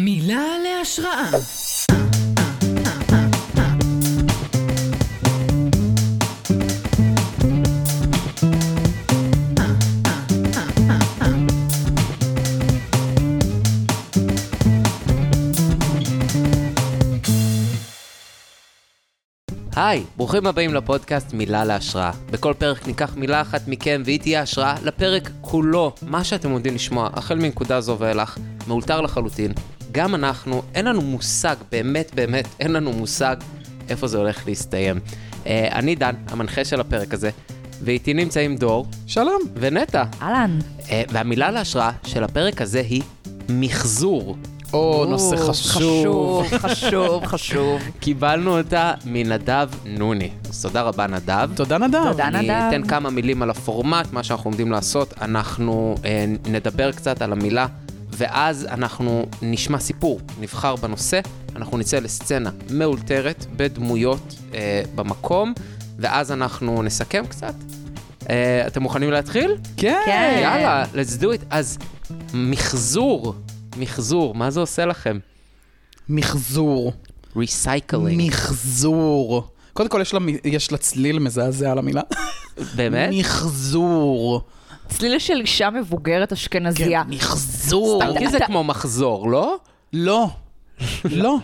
מילה להשראה. היי, ברוכים הבאים לפודקאסט מילה להשראה. בכל פרק ניקח מילה אחת מכם והיא תהיה השראה לפרק כולו. מה שאתם עומדים לשמוע, החל מנקודה זו ואילך, מאולתר לחלוטין. גם אנחנו, אין לנו מושג, באמת באמת, אין לנו מושג איפה זה הולך להסתיים. אה, אני דן, המנחה של הפרק הזה, ואיתי נמצאים דור שלום. ונטע. אהלן. אה, והמילה להשראה של הפרק הזה היא מחזור. או, נושא חשוב. חשוב, חשוב, חשוב. קיבלנו אותה מנדב נוני. אז תודה רבה נדב. תודה נדב. תודה. אני נדב. אתן כמה מילים על הפורמט, מה שאנחנו עומדים לעשות. אנחנו אה, נדבר קצת על המילה, ואז אנחנו נשמע סיפור, נבחר בנושא, אנחנו נצא לסצנה מאולתרת בדמויות אה, במקום, ואז אנחנו נסכם קצת. אה, אתם מוכנים להתחיל? כן. כן. יאללה, let's do it. אז מחזור, מחזור, מה זה עושה לכם? מחזור. recycling. מחזור. קודם כל, יש לה, יש לה צליל מזעזע על המילה. באמת? מחזור. צליל של אישה מבוגרת אשכנזייה. כן, מחזור. סתם כי זה כמו מחזור, לא? לא. לא.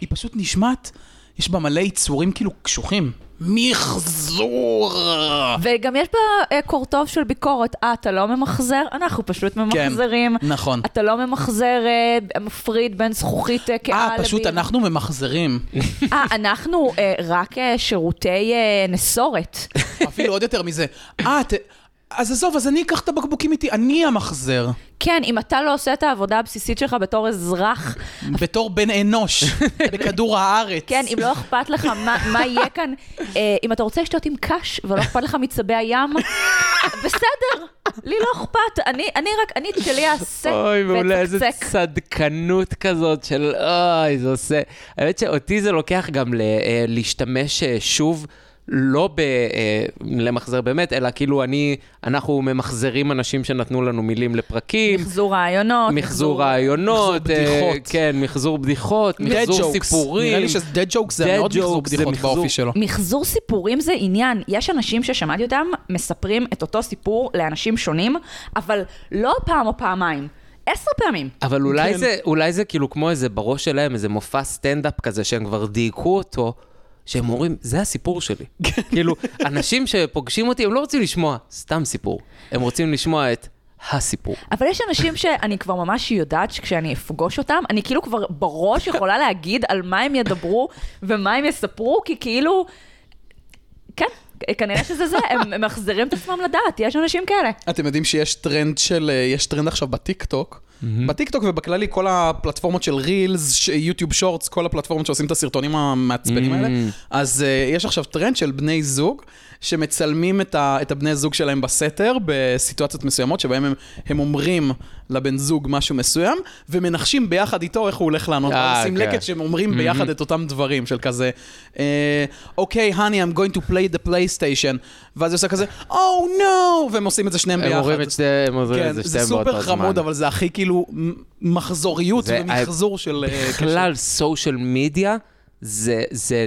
היא פשוט נשמעת, יש בה מלא יצורים כאילו קשוחים. מחזור. וגם יש בה אה, קורטוב של ביקורת. אה, אתה לא ממחזר? אנחנו פשוט ממחזרים. נכון. אתה לא ממחזר, אה, מפריד בין זכוכית אה, כאה אה, פשוט לבין- אנחנו ממחזרים. אה, אנחנו אה, רק אה, שירותי אה, נסורת. אפילו עוד יותר מזה. אה. אז עזוב, אז אני אקח את הבקבוקים איתי, אני המחזר. כן, אם אתה לא עושה את העבודה הבסיסית שלך בתור אזרח, בתור בן אנוש בכדור הארץ. כן, אם לא אכפת לך מה, מה יהיה כאן, אה, אם אתה רוצה לשתות עם קש ולא אכפת לך מצבי הים, בסדר, לי לא אכפת, אני, אני רק, אני את שלי אעשה אוי, מעולה, איזה. צדקנות כזאת של אוי, זה עושה... האמת שאותי זה לוקח גם ל- אה, להשתמש אה, שוב. לא ב... אה, למחזר באמת, אלא כאילו אני, אנחנו ממחזרים אנשים שנתנו לנו מילים לפרקים, מחזור רעיונות, מחזור רעיונות, מחזור אה, בדיחות. כן, מחזור בדיחות, Dead מחזור jokes. סיפורים. נראה לי ש-dead jokes זה Dead מאוד מחזור jokes זה בדיחות מחזור. באופי שלו. מחזור סיפורים זה עניין. יש אנשים ששמעתי אותם מספרים את אותו סיפור לאנשים שונים, אבל לא פעם או פעמיים, עשר פעמים. אבל אולי, כן. זה, אולי זה כאילו כמו איזה בראש שלהם, איזה מופע סטנדאפ כזה, שהם כבר דייקו אותו, שהם אומרים, זה הסיפור שלי. כאילו, אנשים שפוגשים אותי, הם לא רוצים לשמוע סתם סיפור, הם רוצים לשמוע את הסיפור. אבל יש אנשים שאני כבר ממש יודעת שכשאני אפגוש אותם, אני כאילו כבר בראש יכולה להגיד על מה הם ידברו ומה הם יספרו, כי כאילו, כן, כנראה שזה זה, הם מחזירים את עצמם לדעת, יש אנשים כאלה. אתם יודעים שיש טרנד של, אה, יש טרנד עכשיו בטיקטוק. בטיקטוק ובכללי כל הפלטפורמות של Reels, YouTube Shorts, כל הפלטפורמות שעושים את הסרטונים המעצבנים האלה. אז אה, יש עכשיו טרנד של בני זוג שמצלמים את, ה, את הבני זוג שלהם בסתר בסיטואציות מסוימות שבהם הם, הם אומרים לבן זוג משהו מסוים ומנחשים ביחד איתו איך הוא הולך לענות. אה, עושים כן. לקט שהם אומרים ביחד את אותם דברים של כזה, אה, אוקיי, honey, I'm going to play the PlayStation, ואז היא עושה כזה, Oh no, והם עושים את זה שניהם הם ביחד. אומרים את הם אומרים כן, את זה זה באותו סופר זמן. חמוד, אבל זה הכי כאילו מחזוריות ומחזור של... אה, בכלל, social media זה, זה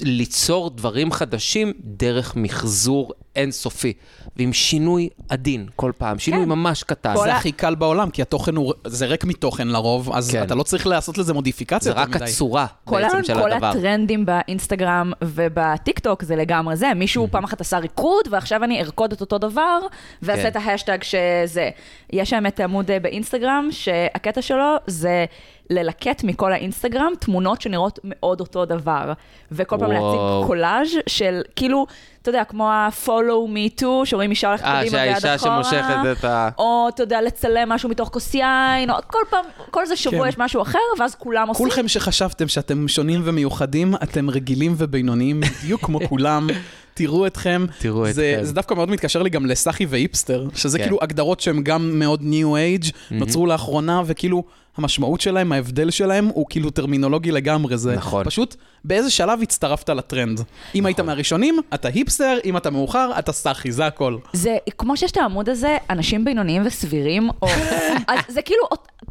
ליצור דברים חדשים דרך מחזור אינסופי, ועם שינוי עדין כל פעם, שינוי כן. ממש קטן. כל זה ה- הכי קל בעולם, כי התוכן הוא, זה ריק מתוכן לרוב, אז כן. אתה לא צריך לעשות לזה מודיפיקציה זה רק מדי. הצורה כל, בעצם ה- של כל הדבר. הטרנדים באינסטגרם ובטיקטוק זה לגמרי זה. מישהו פעם אחת עשה ריקוד, ועכשיו אני ארקוד את אותו דבר, ואעשה כן. את ההאשטאג שזה. יש האמת עמוד אה, באינסטגרם, שהקטע שלו זה ללקט מכל האינסטגרם תמונות שנראות מאוד אותו דבר. וכל פעם. להציג קולאז' של כאילו, אתה יודע, כמו ה-follow me too, שרואים אישה הולכת אה, קדימה ויד שהאישה אחורה. שמושכת את ה... או, אתה יודע, לצלם משהו מתוך כוס יין, או כל פעם, כל זה שבוע כן. יש משהו אחר, ואז כולם עושים. כולכם שחשבתם שאתם שונים ומיוחדים, אתם רגילים ובינוניים בדיוק כמו כולם. תראו אתכם. תראו זה, אתכם. זה דווקא מאוד מתקשר לי גם לסאחי ואיפסטר, שזה כן. כאילו הגדרות שהן גם מאוד ניו אייג', נוצרו לאחרונה, וכאילו המשמעות שלהם, ההבדל שלהם, הוא כאילו טרמינולוגי לגמרי. זה נכון. פשוט באיזה שלב הצטרפת לטרנד. אם היית מהראשונים, אתה היפסטר, אם אתה מאוחר, אתה סאחי, זה הכל. זה כמו שיש את העמוד הזה, אנשים בינוניים וסבירים, או... אז זה כאילו,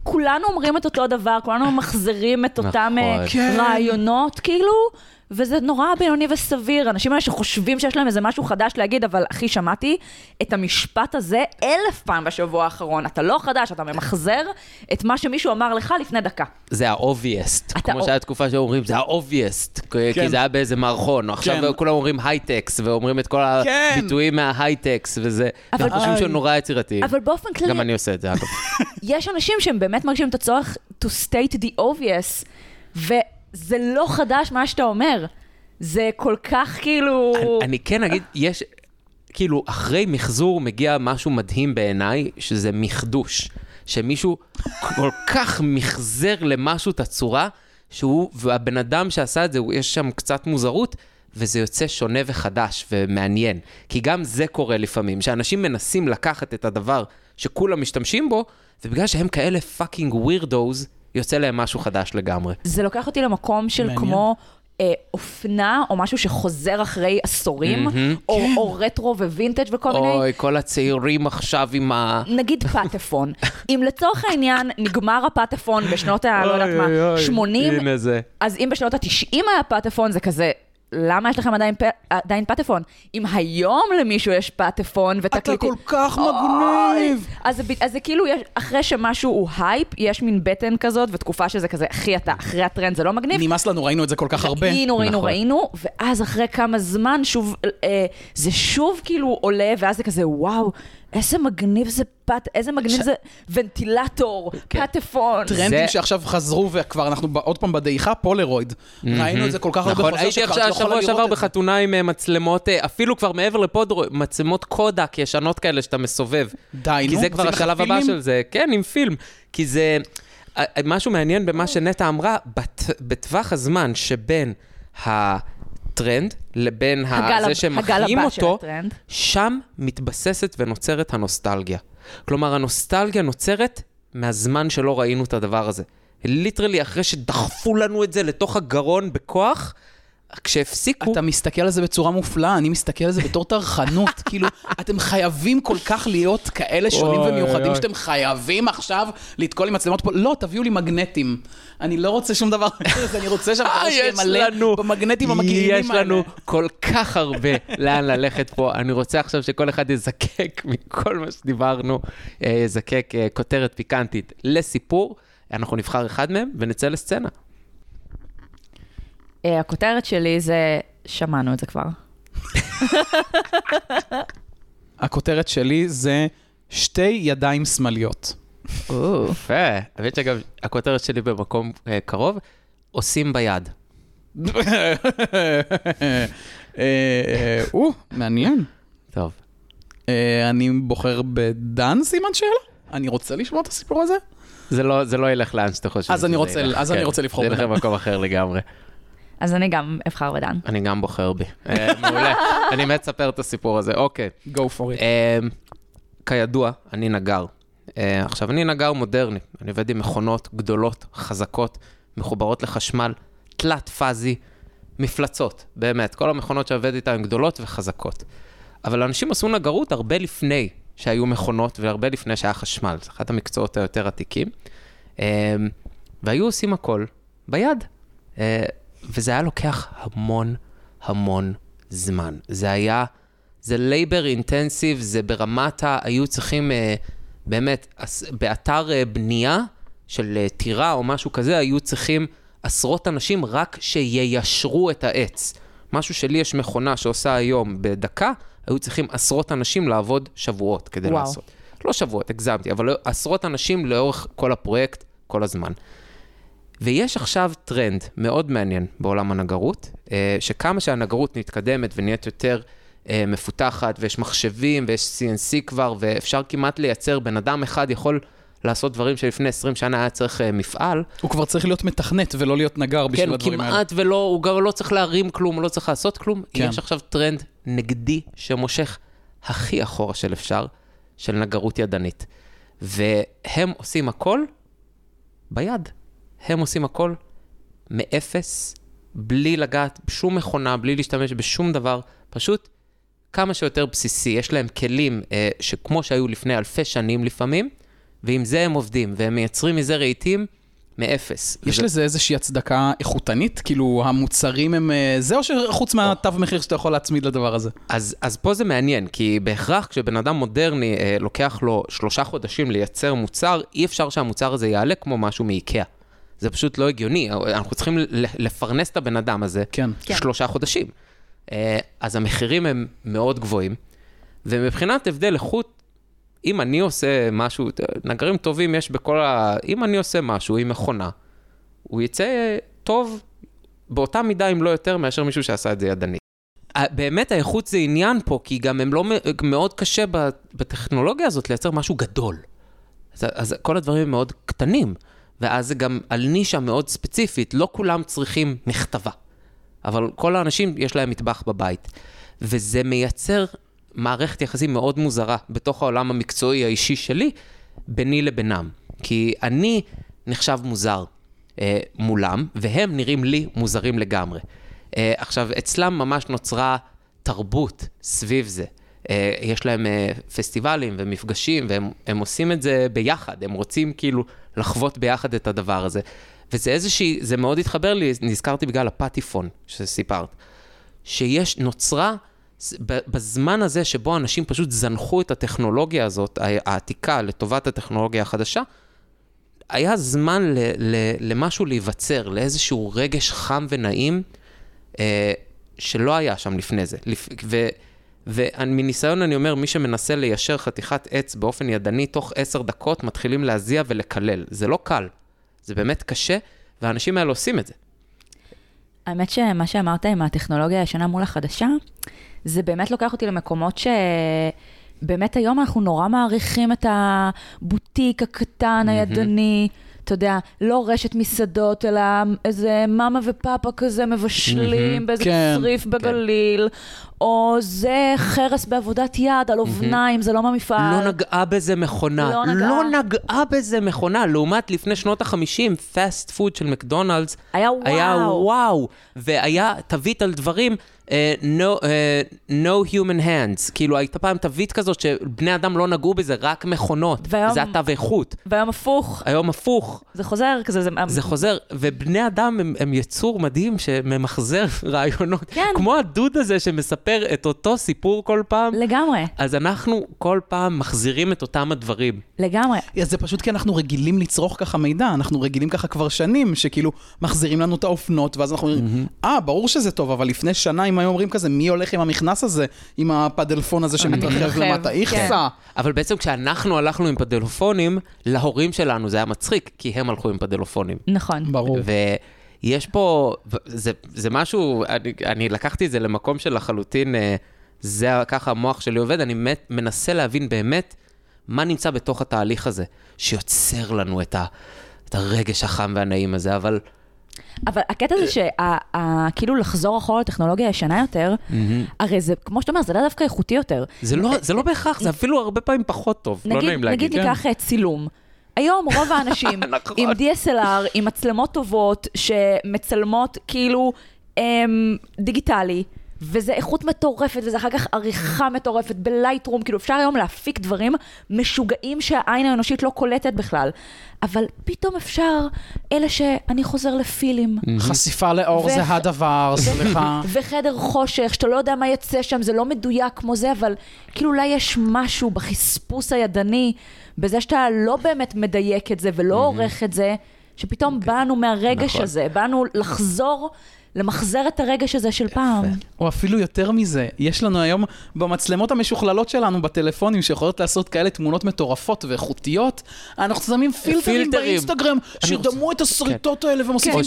כולנו אומרים את אותו דבר, כולנו ממחזרים את אותם אה, נכון. כן. רעיונות, כאילו, וזה נורא בינוני וסביר. אנשים האלה שחושבים שיש להם איזה משהו חדש להגיד, אבל אחי, שמעתי את המשפט הזה אלף פעם בשבוע האחרון. אתה לא חדש, אתה ממחזר את מה שמישהו אמר לך לפני דקה. זה ה-obvious, אתה- כמו שהיה תקופה שאומרים, זה ה-obvious, כי כן. זה היה באיזה מערכון, עכשיו כן. כולם אומרים הייטקס, ואומרים את כל כן. הביטויים מה-הייטקס, וזה, אבל- אנחנו חושבים שהם איי. נורא יצירתיים. אבל באופן כללי, גם אני עושה את זה, אגב. יש אנשים שהם באמת מרגישים את הצורך to state the obvious, וזה לא חדש מה שאתה אומר. זה כל כך כאילו... אני- אני כן אגיד, יש, כאילו, אחרי מחזור מגיע משהו מדהים בעיניי, שזה מחדוש. שמישהו כל כך מחזר למשהו את הצורה, שהוא, והבן אדם שעשה את זה, יש שם קצת מוזרות, וזה יוצא שונה וחדש ומעניין. כי גם זה קורה לפעמים, שאנשים מנסים לקחת את הדבר שכולם משתמשים בו, ובגלל שהם כאלה פאקינג ווירדוז, יוצא להם משהו חדש לגמרי. זה לוקח אותי למקום של מעניין. כמו אה, אופנה, או משהו שחוזר אחרי עשורים, או, או רטרו ווינטג' וכל מיני. אוי, כל הצעירים עכשיו עם ה... נגיד פטפון. אם לצורך העניין נגמר הפטפון בשנות ה... לא יודעת מה, 80, הנה זה. אז אם בשנות ה-90 היה פטפון, זה כזה... למה יש לכם עדיין, פ- עדיין פטפון? אם היום למישהו יש פטפון ותקליטים... אתה כל כך! מגניב. אז, אז זה כאילו, יש, אחרי שמשהו הוא הייפ, יש מין בטן כזאת, ותקופה שזה כזה, אחי, אתה אחרי הטרנד, זה לא מגניב. נמאס לנו, ראינו את זה כל כך הרבה. ראינו, ראינו, נכון. ראינו, ואז אחרי כמה זמן שוב, אה, זה שוב כאילו עולה, ואז זה כזה, וואו, איזה מגניב זה פט, איזה מגניב זה ונטילטור, כן. פטפון. טרנדים זה- שעכשיו חזרו וכבר אנחנו עוד פעם בדעיכה, פולרויד. ראינו את זה כל כך הרבה נכון, חוזר הייתי שכבר את עכשיו לא שבוע לראות שעבר את זה. בחתונה עם אה, מצלמות, אה, אפילו כבר מעבר לפודרו, מצלמות קודק ישנות כאלה שאתה מסובב. די, כי נו, זה כבר השלב הבא? של זה, כן, עם פילם. כי זה, אה, משהו מעניין במה שנטע אמרה, בטווח הזמן שבין הטרנד לבין הגל זה שמחיים אותו. שם מתבססת ונוצרת הנוסטלגיה. כלומר, הנוסטלגיה נוצרת מהזמן שלא ראינו את הדבר הזה. ליטרלי, אחרי שדחפו לנו את זה לתוך הגרון בכוח, כשהפסיקו... אתה מסתכל על זה בצורה מופלאה, אני מסתכל על זה בתור טרחנות. כאילו, אתם חייבים כל כך להיות כאלה שונים ומיוחדים. שאתם חייבים עכשיו לתקול עם מצלמות פה. לא, תביאו לי מגנטים. אני לא רוצה שום דבר אחר, אני רוצה שהמטרה אה, שלי מלא במגנטים המגעילים יש לנו האלה. כל כך הרבה לאן ללכת פה. אני רוצה עכשיו שכל אחד יזקק מכל מה שדיברנו, אה, יזקק אה, כותרת פיקנטית לסיפור. אנחנו נבחר אחד מהם ונצא לסצנה. אה, הכותרת שלי זה, שמענו את זה כבר. הכותרת שלי זה שתי ידיים שמאליות. יפה. האמת שאגב, הכותרת שלי במקום אה, קרוב, עושים ביד. אה, או, מעניין. טוב. אני בוחר בדן סימן שאלה? אני רוצה לשמוע את הסיפור הזה? זה לא, זה לא ילך לאן שאתה חושב. אז אני רוצה- ילך. אז אני כן, רוצה לבחור זה ילך בדן. למקום אחר לגמרי. אז אני גם אבחר בדן. אני גם בוחר בי. אה, מעולה. אני מת לספר את הסיפור הזה. אוקיי. go for it. אה, כידוע, אני נגר. אה, עכשיו, אני נגר מודרני. אני עובד עם מכונות גדולות, חזקות, מחוברות לחשמל, תלת פאזי, מפלצות, באמת. כל המכונות שעובד איתן הן גדולות וחזקות. אבל אנשים עשו נגרות הרבה לפני שהיו מכונות והרבה לפני שהיה חשמל. זה אחד המקצועות היותר עתיקים. והיו עושים הכל ביד. וזה היה לוקח המון המון זמן. זה היה, זה labor intensive, זה ברמת ה... היו צריכים אה, באמת, באתר אה, בנייה של אה, טירה או משהו כזה, היו צריכים עשרות אנשים רק שיישרו את העץ. משהו שלי יש מכונה שעושה היום בדקה, היו צריכים עשרות אנשים לעבוד שבועות כדי וואו. לעשות. לא שבועות, הגזמתי, אבל עשרות אנשים לאורך כל הפרויקט, כל הזמן. ויש עכשיו טרנד מאוד מעניין בעולם הנגרות, אה, שכמה שהנגרות מתקדמת ונהיית יותר אה, מפותחת, ויש מחשבים ויש CNC כבר, ואפשר כמעט לייצר, בן אדם אחד יכול לעשות דברים שלפני 20 שנה היה צריך אה, מפעל, הוא כבר צריך להיות מתכנת ולא להיות נגר כן, בשביל הוא הדברים האלה. כמעט ולא, הוא גם לא צריך להרים כלום, הוא לא צריך לעשות כלום. כן. יש עכשיו טרנד נגדי שמושך הכי אחורה של אפשר, של נגרות ידנית. והם עושים הכל ביד. הם עושים הכל מאפס, בלי לגעת בשום מכונה, בלי להשתמש בשום דבר, פשוט כמה שיותר בסיסי. יש להם כלים אה, שכמו שהיו לפני אלפי שנים לפעמים, ועם זה הם עובדים, והם מייצרים מזה רהיטים מאפס. יש וזה- לזה איזושהי הצדקה איכותנית? כאילו, המוצרים הם אה, זה, או שחוץ מהתו מחיר שאתה יכול להצמיד לדבר הזה? אז, אז פה זה מעניין, כי בהכרח כשבן אדם מודרני אה, לוקח לו שלושה חודשים לייצר מוצר, אי אפשר שהמוצר הזה יעלה כמו משהו מאיקאה. זה פשוט לא הגיוני, אנחנו צריכים לפרנס את הבן אדם הזה כן. כן. שלושה חודשים. אה, אז המחירים הם מאוד גבוהים, ומבחינת הבדל איכות, אם אני עושה משהו, נגרים טובים יש בכל ה... אם אני עושה משהו עם מכונה, הוא יצא טוב באותה מידה, אם לא יותר, מאשר מישהו שעשה את זה ידנית. ה- באמת האיכות זה עניין פה, כי גם הם לא, מאוד קשה ב- בטכנולוגיה הזאת לייצר משהו גדול. אז, אז כל הדברים הם מאוד קטנים, ואז זה גם על נישה מאוד ספציפית, לא כולם צריכים מכתבה. אבל כל האנשים יש להם מטבח בבית. וזה מייצר מערכת יחסים מאוד מוזרה בתוך העולם המקצועי האישי שלי, ביני לבינם. כי אני נחשב מוזר אה, מולם, והם נראים לי מוזרים לגמרי. אה, עכשיו, אצלם ממש נוצרה תרבות סביב זה. אה, יש להם אה, פסטיבלים ומפגשים, והם הם עושים את זה ביחד, הם רוצים כאילו לחוות ביחד את הדבר הזה. וזה איזושהי, זה מאוד התחבר לי, נזכרתי בגלל הפטיפון שסיפרת, שיש, נוצרה בזמן הזה שבו אנשים פשוט זנחו את הטכנולוגיה הזאת, העתיקה, לטובת הטכנולוגיה החדשה, היה זמן ל, ל, למשהו להיווצר, לאיזשהו רגש חם ונעים, אה, שלא היה שם לפני זה. לפ, ו, ומניסיון אני אומר, מי שמנסה ליישר חתיכת עץ באופן ידני, תוך עשר דקות מתחילים להזיע ולקלל. זה לא קל, זה באמת קשה, והאנשים האלה עושים את זה. האמת שמה שאמרת עם הטכנולוגיה הישנה מול החדשה, זה באמת לוקח אותי למקומות שבאמת היום אנחנו נורא מעריכים את הבוטיק הקטן, הידני. אתה יודע, לא רשת מסעדות, אלא איזה מאמה ופאפה כזה מבשלים באיזה כן, צריף בגליל, או זה חרס בעבודת יד על אובניים, זה לא מהמפעל. לא נגעה בזה מכונה. לא נגעה. לא נגעה בזה מכונה. לעומת לפני שנות ה-50, fast food של מקדונלדס, היה וואו. היה וואו. והיה תווית על דברים, uh, no, uh, no human hands. כאילו, הייתה פעם תווית כזאת שבני אדם לא נגעו בזה, רק מכונות. והיום- זה התו איכות. והיום הפוך, היום הפוך. זה חוזר כזה, זה... זה חוזר, ובני אדם הם, הם יצור מדהים שממחזר רעיונות. כן. כמו הדוד הזה שמספר את אותו סיפור כל פעם. לגמרי, אז אנחנו כל פעם מחזירים את אותם הדברים. לגמרי. אז זה פשוט כי אנחנו רגילים לצרוך ככה מידע, אנחנו רגילים ככה כבר שנים, שכאילו מחזירים לנו את האופנות, ואז אנחנו אומרים, אה, ברור שזה טוב, אבל לפני שנה, אם היו אומרים כזה, מי הולך עם המכנס הזה, עם הפדלפון הזה שמתרחב מתרחב, למטה? כן. איכסה. אבל בעצם כשאנחנו הלכנו עם פדלופונים, להורים שלנו זה היה מצחיק, כי הם הלכו עם פדלופונים. נכון. ברור. ויש פה, זה, זה משהו, אני, אני לקחתי את זה למקום של לחלוטין, אה, זה ככה המוח שלי עובד, אני מת, מנסה להבין באמת מה נמצא בתוך התהליך הזה, שיוצר לנו את, ה, את הרגש החם והנעים הזה, אבל... אבל הקטע זה שכאילו לחזור אחורה לטכנולוגיה הישנה יותר, הרי זה, כמו שאתה אומר, זה לא דווקא איכותי יותר. זה לא, לא בהכרח, זה אפילו הרבה פעמים פחות טוב, לא נעים להגיד. נגיד כן. ניקח אה, צילום. היום רוב האנשים נכון. עם DSLR, עם מצלמות טובות, שמצלמות כאילו אמ, דיגיטלי, וזה איכות מטורפת, וזה אחר כך עריכה מטורפת בלייטרום, כאילו אפשר היום להפיק דברים משוגעים שהעין האנושית לא קולטת בכלל. אבל פתאום אפשר, אלה שאני חוזר לפילים. חשיפה לאור זה הדבר, סליחה. וחדר חושך, שאתה לא יודע מה יצא שם, זה לא מדויק כמו זה, אבל כאילו אולי יש משהו בחספוס הידני, בזה שאתה לא באמת מדייק את זה ולא עורך את זה, שפתאום באנו מהרגש נכון. הזה, באנו לחזור, למחזר את הרגש הזה של פעם. או אפילו יותר מזה, יש לנו היום במצלמות המשוכללות שלנו בטלפונים שיכולות לעשות כאלה תמונות מטורפות ואיכותיות, אנחנו שמים פילטרים פילטרים. באינסטגרם, אני שידמו את השריטות האלה ומוסיפים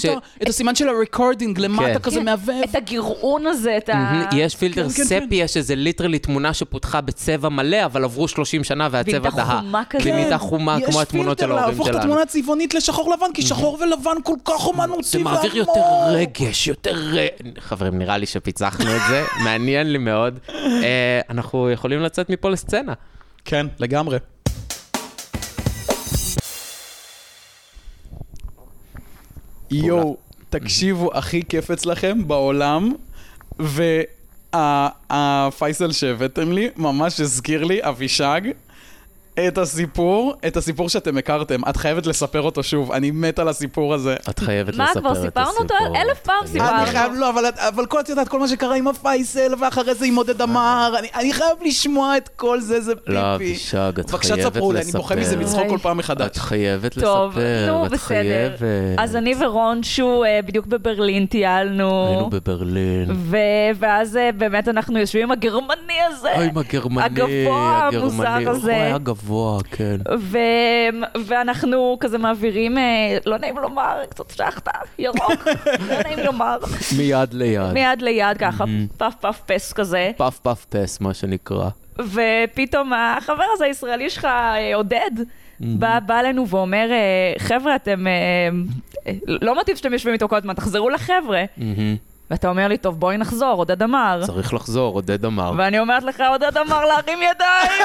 את הסימן של ה recording למטה כן. כזה כן, מהבהב. את הגרעון הזה, את ה... יש פילטר כן, כן, כן. ספיה, שזה literally תמונה שפותחה בצבע מלא, אבל עברו 30 שנה והצבע והיא נהייתה דהה. חומה כזה. והיא נהייתה חומה יש כמו התמונות של פילטר ההורים להפוך את שלנו. התמונה הצבעונית לשחור לבן, כי שחור ולבן כל כך אומנותי זה מעביר יותר רגש, יותר... ר- חברים, נראה לי שפיצחנו את זה, מעניין לי מאוד. אה, אנחנו יכולים לצאת מפה לסצנה. כן, לגמרי. יואו, תקשיבו, הכי כיף אצלכם בעולם, והפייסל שהבאתם לי ממש הזכיר לי, אבישג, את הסיפור, את הסיפור שאתם הכרתם. את חייבת לספר אותו שוב, אני מת על הסיפור הזה. את חייבת מה, לספר את כבר הסיפור. סיפרנו אותו אלף פעם סיפרנו. אני חייב, לא, אבל, כל את יודעת, כל מה שקרה עם הפייסל, ואחרי זה עם עודד אמר, אני, אני חייב לשמוע את כל זה, זה פיפי. לא, אבישג, את בבקשה חייבת תספרו לי, אני בוכה מזה לספר. מצחוק כל. פעם מחדש. את חייבת טוב, לספר, נו, את בסדר. חייבת. אז אני ורון שו אה, בדיוק בברלין טיילנו. היינו בברלין. ו- ואז אה, באמת אנחנו יושבים עם הגרמני הזה. אוי, עם הגרמני, הגבוה, המוזר. הזה. הוא היה גבוה, כן. ו- ואנחנו כזה מעבירים, אה, לא נעים לומר, קצת שחטה, ירוק, לא נעים לומר, מיד ליד. מיד ליד ככה, פף פף פס כזה, פף פף פס, מה שנקרא. ופתאום החבר הזה הישראלי שלך, אה, עודד, בא, בא אלינו ואומר, אה, חבר'ה, אתם, לא מתאים שאתם יושבים איתו כל הזמן, תחזרו לחבר'ה. ואתה אומר לי, טוב, בואי נחזור, עודד אמר. צריך לחזור, עודד אמר. ואני אומרת לך, עודד אמר להרים ידיים.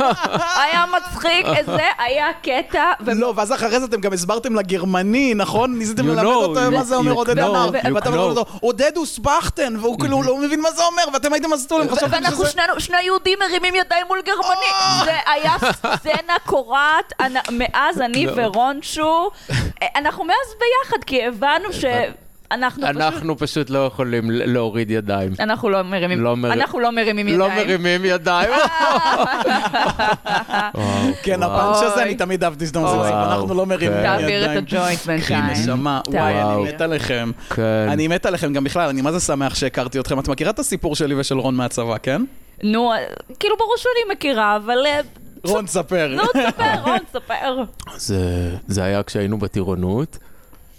היה מצחיק, זה היה קטע. ו- לא, ואז אחרי זה אתם גם הסברתם לגרמני, נכון? ניסיתם ללמד אותו מה זה אומר עודד אמר. know. אומרים לו, עודד הוא ספכטן, והוא כאילו לא מבין מה זה אומר, ואתם הייתם מסטולים, חשבתם ואנחנו שזה... שנינו, שני יהודים מרימים ידיים מול גרמני. זה היה סצנה קורעת. מאז אני ורון שו, אנחנו מאז ביחד, כי הבנו שאנחנו פשוט... אנחנו פשוט לא יכולים להוריד ידיים. אנחנו לא מרימים, לא מר- אנחנו לא מרימים ידיים. לא מרימים ידיים. וואו, כן. הפאנץ' הזה. אני תמיד אהבתי שאתם עושים אנחנו לא מרימים כן. ידיים. תעביר את הג'וינט קחי בינתיים. נשמה, וואי. אני מת עליכם. כן. אני מת עליכם גם בכלל, אני מה זה שמח שהכרתי אתכם. את מכירה את הסיפור שלי ושל רון מהצבא, כן? נו, כאילו ברור שאני מכירה, אבל... אה, רון, ספר. נו, תספר, רון, תספר. זה, זה היה כשהיינו בטירונות, אה,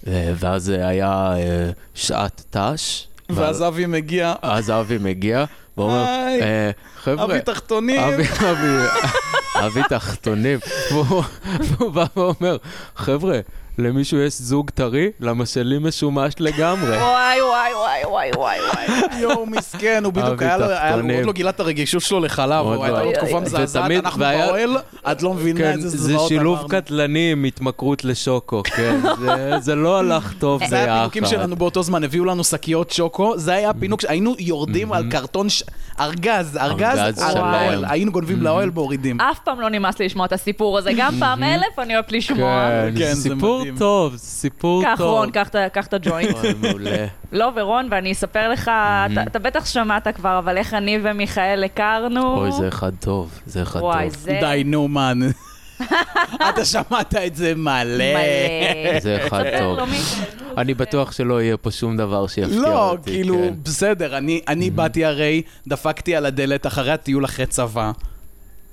ואז זה היה אה, שעת ת"ש. ואז אבי מגיע, אז אבי מגיע, ואומר, אה, חבר'ה, אבי תחתונים. אבי, אבי, אבי תחתונים. והוא בא ואומר, חבר'ה, למישהו יש זוג טרי? למה שלי משומש לגמרי. וואי, וואי, וואי, וואי, וואי, וואי. יואו, מסכן, הוא בדיוק היה לו, היה לו- הוא. עוד לא גילה את הרגישות שלו לחלב, הוא הייתה לו. תקופה מזעזעת, אנחנו באוהל, את לא מבינה כן, איזה זה זוועות שילוב עברנו. קטלני עם התמכרות לשוקו, כן. זה- זה לא הלך טוב ביחד. זה היה הפינוקים שלנו באותו זמן, הביאו לנו שקיות שוקו, זה היה הפינוק, היינו יורדים על קרטון, ארגז, ארגז, ארגז היינו גונבים לאוהל מורידים. אף פעם לא נמאס לי לשמוע את הסיפור הזה, גם פעם אלף אני אוהבת לשמוע. כן, כן, זה זה סיפור. טוב, סיפור טוב. רון, קח את- קח את הג'וינט. מעולה. לא, ורון, ואני אספר לך, אתה- בטח שמעת כבר, אבל איך אני ומיכאל הכרנו. אוי, זה אחד טוב, זה אחד וואי, טוב. זה די, נו, מן. אתה שמעת את זה מלא. מלא. זה אחד טוב. אני בטוח שלא יהיה פה שום דבר שיפתיע לא, אותי. כאילו, כן. בסדר, אני, אני באתי הרי, דפקתי על הדלת אחרי הטיול אחרי צבא.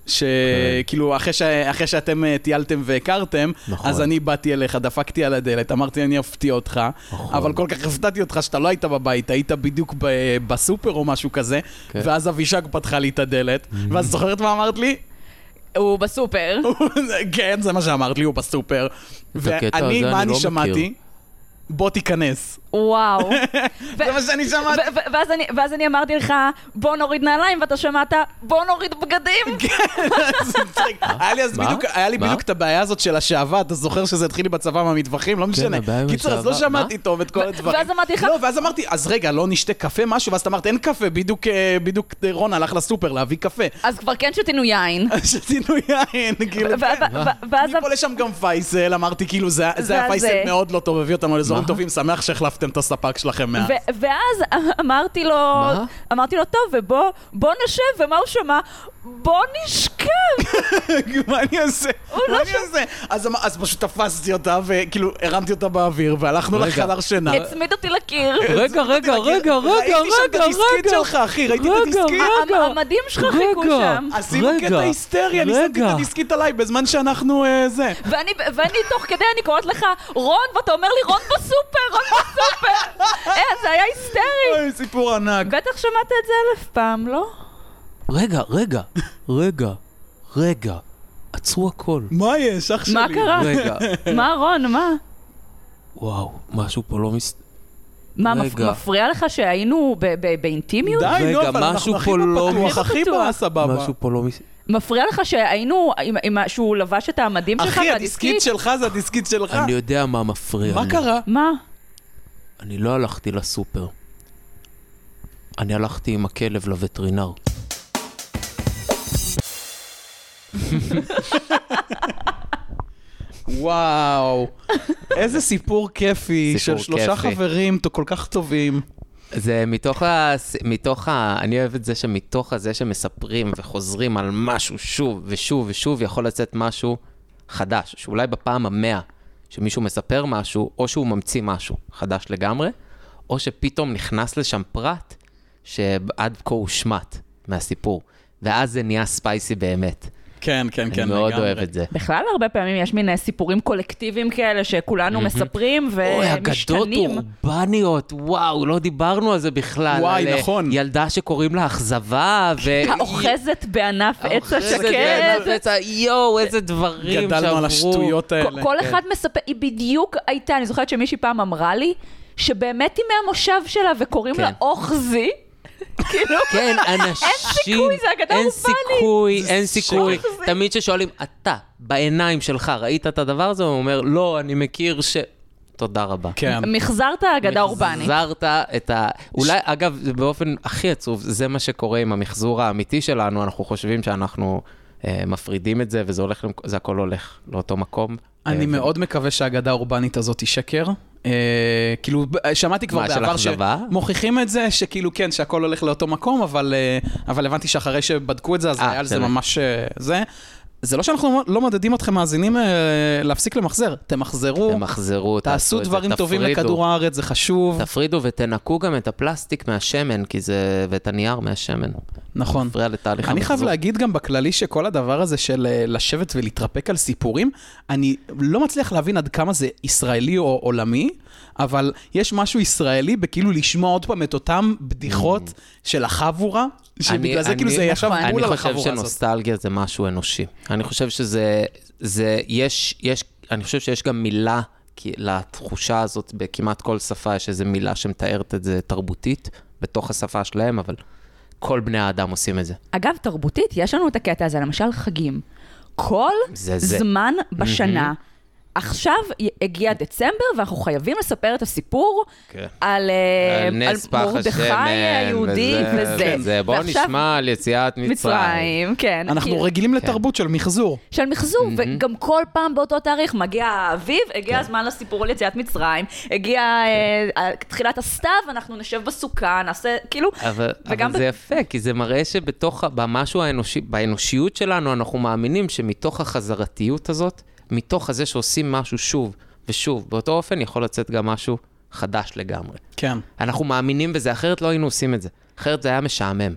שכאילו, אחרי, ש... אחרי שאתם אה, טיילתם והכרתם, נכון. אז אני באתי אליך, דפקתי על הדלת, אמרתי, אני אפתיע אותך, נכון. אבל כל כך הפתעתי אותך שאתה לא היית בבית, היית בדיוק ב... בסופר או משהו כזה, כן. ואז אבישג פתחה לי את הדלת, ואז זוכרת מה אמרת לי? הוא בסופר. כן, זה מה שאמרת לי, הוא בסופר. ואני, מה אני אני לא שמעתי? מכיר. בוא תיכנס. וואו. זה מה שאני שמעתי. ואז אני- אמרתי לך, בוא נוריד נעליים, ואתה שמעת, בוא נוריד בגדים. זה מצחיק. היה לי? בדיוק, את הבעיה הזאת של השעווה, אתה זוכר שזה התחיל לי בצבא מהמטווחים? לא משנה. הבעיה עם קיצר, אז לא. שמעתי טוב את כל הדברים. ואז אמרתי לך- לא, ואז אמרתי, אז רגע, לא נשתה קפה משהו? ואז אתה אמרת, אין קפה, בדיוק אה, בדיוק רון הלך לסופר להביא קפה. אז כבר כן שתינו יין. שתינו יין, כאילו, כן. מפה לשם גם פייסל, אמרתי כאילו, זה זה היה זה פייסל. מאוד לא טוב, הביא אותנו לאזורים? טובים, שמח שהחלפתם את הספק שלכם מאז. ו- ואז אמרתי לו, מה? אמרתי לו, טוב, ובוא בוא נשב, ומה הוא שמע? בוא נשכב. מה אני אעשה? הוא מה לא אני אעשה? אז אמר- אז פשוט תפסתי אותה, וכאילו הרמתי אותה באוויר, והלכנו רגע. לחדר שינה. הצמיד אותי לקיר. רגע, רגע, רגע, רגע, ראיתי שם את רגע, הדיסקית רגע. שלך, אחי, ראיתי את רגע, הדיסקית. רגע. המ- המדים שלך חיכו רגע. שם. עשינו רגע, קטע היסטרי, אני שמתי את רגע. הדיסקית עליי בזמן שאנחנו אה, זה. ואני תוך כדי, אני קוראת לך, רון, ואתה אומר לי, רון בסופר, רון בסופר. אה, זה היה היסטרי. אוי, סיפור ענק. בטח שמעת את זה אלף פעם, לא? רגע, רגע, רגע, רגע. עצרו הכל. מה יש, אח שלי? מה קרה? רגע. מה, רון, מה? וואו, משהו פה לא מס... מה, רגע. מפריע לך שהיינו ב- ב- באינטימיות? די, נו, אבל אנחנו הכי לא בפתוח, הכי. בסבבה. משהו פה לא מס... מפריע לך שהיינו, עם- עם- שהוא לבש את המדים שלך אחי, הדיסקית? שלך זה הדיסקית שלך. אני יודע מה מפריע מה לי. קרה? מה? אני לא הלכתי לסופר. אני הלכתי עם הכלב לווטרינר. וואו, איזה סיפור כיפי סיפור של שלושה כיפי. חברים כל כך טובים. זה מתוך ה... מתוך ה... אני אוהב את זה שמתוך הזה שמספרים וחוזרים על משהו שוב ושוב ושוב, יכול לצאת משהו חדש, שאולי בפעם המאה שמישהו מספר משהו, או שהוא ממציא משהו חדש לגמרי, או שפתאום נכנס לשם פרט שעד כה הושמט מהסיפור, ואז זה נהיה ספייסי באמת. כן, כן, כן, אני מאוד לגמרי. אוהב את זה. בכלל, הרבה פעמים יש מין אה, סיפורים קולקטיביים כאלה שכולנו מספרים אוי, אגדות ומשתנים. אורבניות, וואו, לא דיברנו על זה בכלל. וואי, על, אה, נכון. ילדה שקוראים לה אכזבה, ו... האוחזת בענף עץ האוחזת השקט. בענף עץ ה- יואו, איזה דברים שעברו. גדלנו על השטויות האלה. כל כן. אחד מספר, היא בדיוק הייתה, אני זוכרת שמישהי פעם אמרה לי, שבאמת היא מהמושב שלה וקוראים לה כן. אוחזי. כאילו, כן, אנשים... סיכוי, זה אגדה אין אורבנית. סיכוי, אין סיכוי. תמיד כששואלים, אתה, בעיניים שלך, ראית את הדבר הזה? הוא אומר, לא, אני מכיר ש... תודה רבה. כן. מחזרת אגדה אורבנית. החזרת את ה... אולי, אגב, באופן הכי עצוב, זה מה שקורה עם המחזור האמיתי שלנו, אנחנו חושבים שאנחנו מפרידים את זה, וזה הולך, זה הכל הולך לאותו מקום. אני אה, מאוד מקווה שהאגדה האורבנית הזאת היא שקר. אה, כאילו, שמעתי כבר בעבר? שמוכיחים את זה, שכאילו, כן, שהכל הולך לאותו מקום, אבל, אה, אבל הבנתי שאחרי שבדקו את זה, אז אה, היה על זה. ממש אה, זה. זה לא שאנחנו לא מדדים אתכם מאזינים אה, להפסיק למחזר, תמחזרו, תמחזרו, תעשו את זה, דברים טובים תפרידו. לכדור הארץ, זה חשוב. תפרידו ותנקו גם את הפלסטיק מהשמן, כי זה... ואת הנייר מהשמן. נכון. מפריע לתהליך אני חייב המחזור. להגיד גם בכללי שכל הדבר הזה של אה, לשבת ולהתרפק על סיפורים, אני לא מצליח להבין עד כמה זה ישראלי או עולמי, אבל יש משהו ישראלי בכאילו לשמוע עוד פעם את אותם בדיחות של החבורה, שבגלל זה אני- כאילו זה ישב נכון. בול על אני חושב החבורה הזאת. שנוסטלגיה זה משהו אנושי. אני חושב שזה, זה, יש, יש, אני חושב שיש גם מילה כי- לתחושה הזאת, בכמעט כל שפה יש איזו מילה שמתארת את זה תרבותית, בתוך השפה שלהם, אבל כל בני האדם עושים את זה. אגב, תרבותית, יש לנו את הקטע הזה, למשל חגים. כל זה זה. זמן בשנה, עכשיו הגיע דצמבר, ואנחנו חייבים לספר את הסיפור כן. על, אה, על מרדכי היהודי וזה. וזה. בואו ועכשיו- נשמע על יציאת מצרים. מצרים, כן. אנחנו רגילים לתרבות של מחזור. של מחזור, וגם כל פעם באותו תאריך מגיע האביב, הגיע הזמן לסיפור על יציאת מצרים, הגיע אה, תחילת הסתיו, אנחנו נשב בסוכה, נעשה, כאילו, אבל, וגם אבל זה יפה, כי זה מראה שבתוך, במשהו האנושי, באנושיות שלנו, אנחנו מאמינים שמתוך החזרתיות הזאת, מתוך הזה שעושים משהו שוב ושוב, באותו אופן יכול לצאת גם משהו חדש לגמרי. כן. אנחנו מאמינים בזה, אחרת לא היינו עושים את זה. אחרת זה היה משעמם.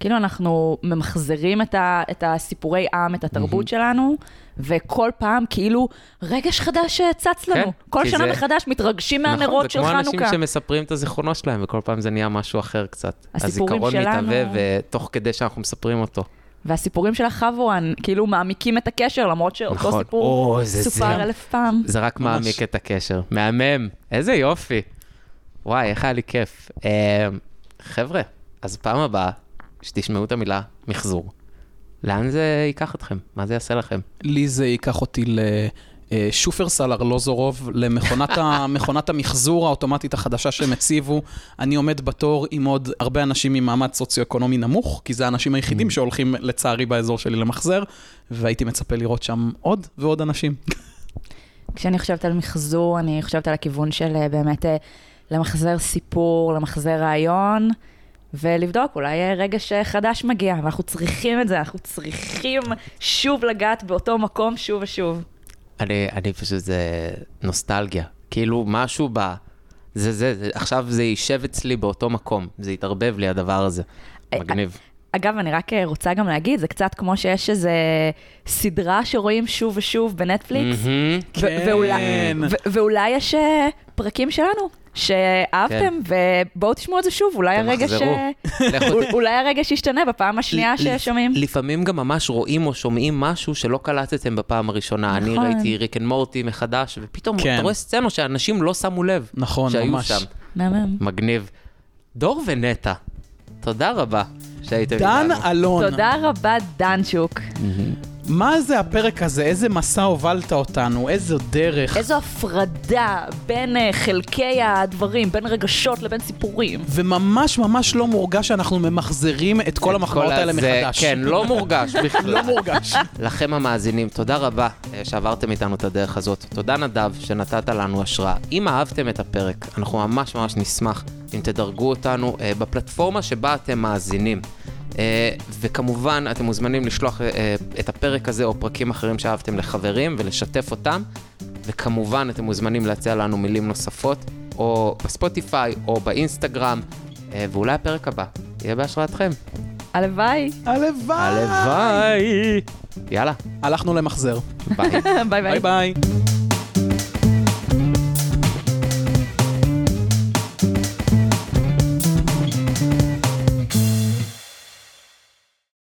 כאילו אנחנו ממחזרים את, ה, את הסיפורי עם, את התרבות שלנו, וכל פעם כאילו רגש חדש צץ לנו. כן, כל שנה זה- מחדש מתרגשים נכון, מהנרות של זה כמו חנוכה. אנשים שמספרים את הזיכרונות שלהם, וכל פעם זה נהיה משהו אחר קצת. הסיפורים הזיכרון שלנו- מתהווה, ותוך כדי שאנחנו מספרים אותו. והסיפורים של החבואן כאילו מעמיקים את הקשר, למרות שאותו נכון. סיפור או, זה סופר זה. אלף פעם. זה רק ממש. מעמיק את הקשר. מהמם, איזה יופי. וואי, איך היה לי כיף. אה, חבר'ה, אז פעם הבאה, שתשמעו את המילה מחזור, לאן זה ייקח אתכם? מה זה יעשה לכם? לי זה ייקח אותי לשופרסל ארלוזורוב, למכונת המחזור האוטומטית החדשה שהם הציבו. אני עומד בתור עם עוד הרבה אנשים ממעמד סוציו-אקונומי נמוך, כי זה האנשים היחידים שהולכים לצערי באזור שלי למחזר, והייתי מצפה לראות שם עוד ועוד אנשים. כשאני חושבת על מחזור, אני חושבת על הכיוון של אה, באמת אה, למחזר סיפור, למחזר רעיון, ולבדוק, אולי אה, רגש אה, חדש מגיע, ואנחנו צריכים את זה, אנחנו צריכים שוב לגעת באותו מקום שוב ושוב. אני, אני פשוט, זה נוסטלגיה. כאילו, משהו ב... זה, זה, זה, עכשיו זה יישב אצלי באותו מקום, זה יתערבב לי הדבר הזה. מגניב. אגב, אני רק אה, רוצה גם להגיד, זה קצת כמו שיש איזו סדרה שרואים שוב ושוב בנטפליקס. ו- כן. ואולי, ו- ואולי יש אה, פרקים שלנו שאהבתם, ובואו תשמעו את זה שוב, אולי הרגש, תמחזרו. אה, אולי הרגש ישתנה בפעם השנייה ששומעים. לפעמים גם ממש רואים או שומעים משהו שלא קלטתם בפעם הראשונה. אני נכון. ראיתי Rick and Morty מחדש, ופתאום כן. אתה רואה סצנות שאנשים לא שמו לב נכון, שהיו ממש. שם. מהמם. מגניב. דור ונטע, תודה רבה שהייתם דן איתנו. אלון. תודה רבה, דנצ'וק. מה זה הפרק הזה? איזה מסע הובלת אותנו? איזו דרך? איזו הפרדה בין אה, חלקי הדברים, בין רגשות לבין סיפורים. וממש ממש לא מורגש שאנחנו ממחזרים את כל המחמאות האלה הזה- מחדש. כן, לא מורגש בכלל. לא מורגש. לכם המאזינים, תודה רבה אה, שעברתם איתנו את הדרך הזאת. תודה נדב שנתת לנו השראה. אם אהבתם את הפרק, אנחנו ממש ממש נשמח אם תדרגו אותנו אה, בפלטפורמה שבה אתם מאזינים. אה, וכמובן, אתם מוזמנים לשלוח אה, אה, את הפרק הזה או פרקים אחרים שאהבתם לחברים ולשתף אותם. וכמובן, אתם מוזמנים להציע לנו מילים נוספות, או בספוטיפיי או באינסטגרם, ואולי הפרק הבא יהיה בהשראתכם. הלוואי. הלוואי. הלוואי. יאללה, הלכנו למחזר. ביי. ביי ביי. ביי ביי.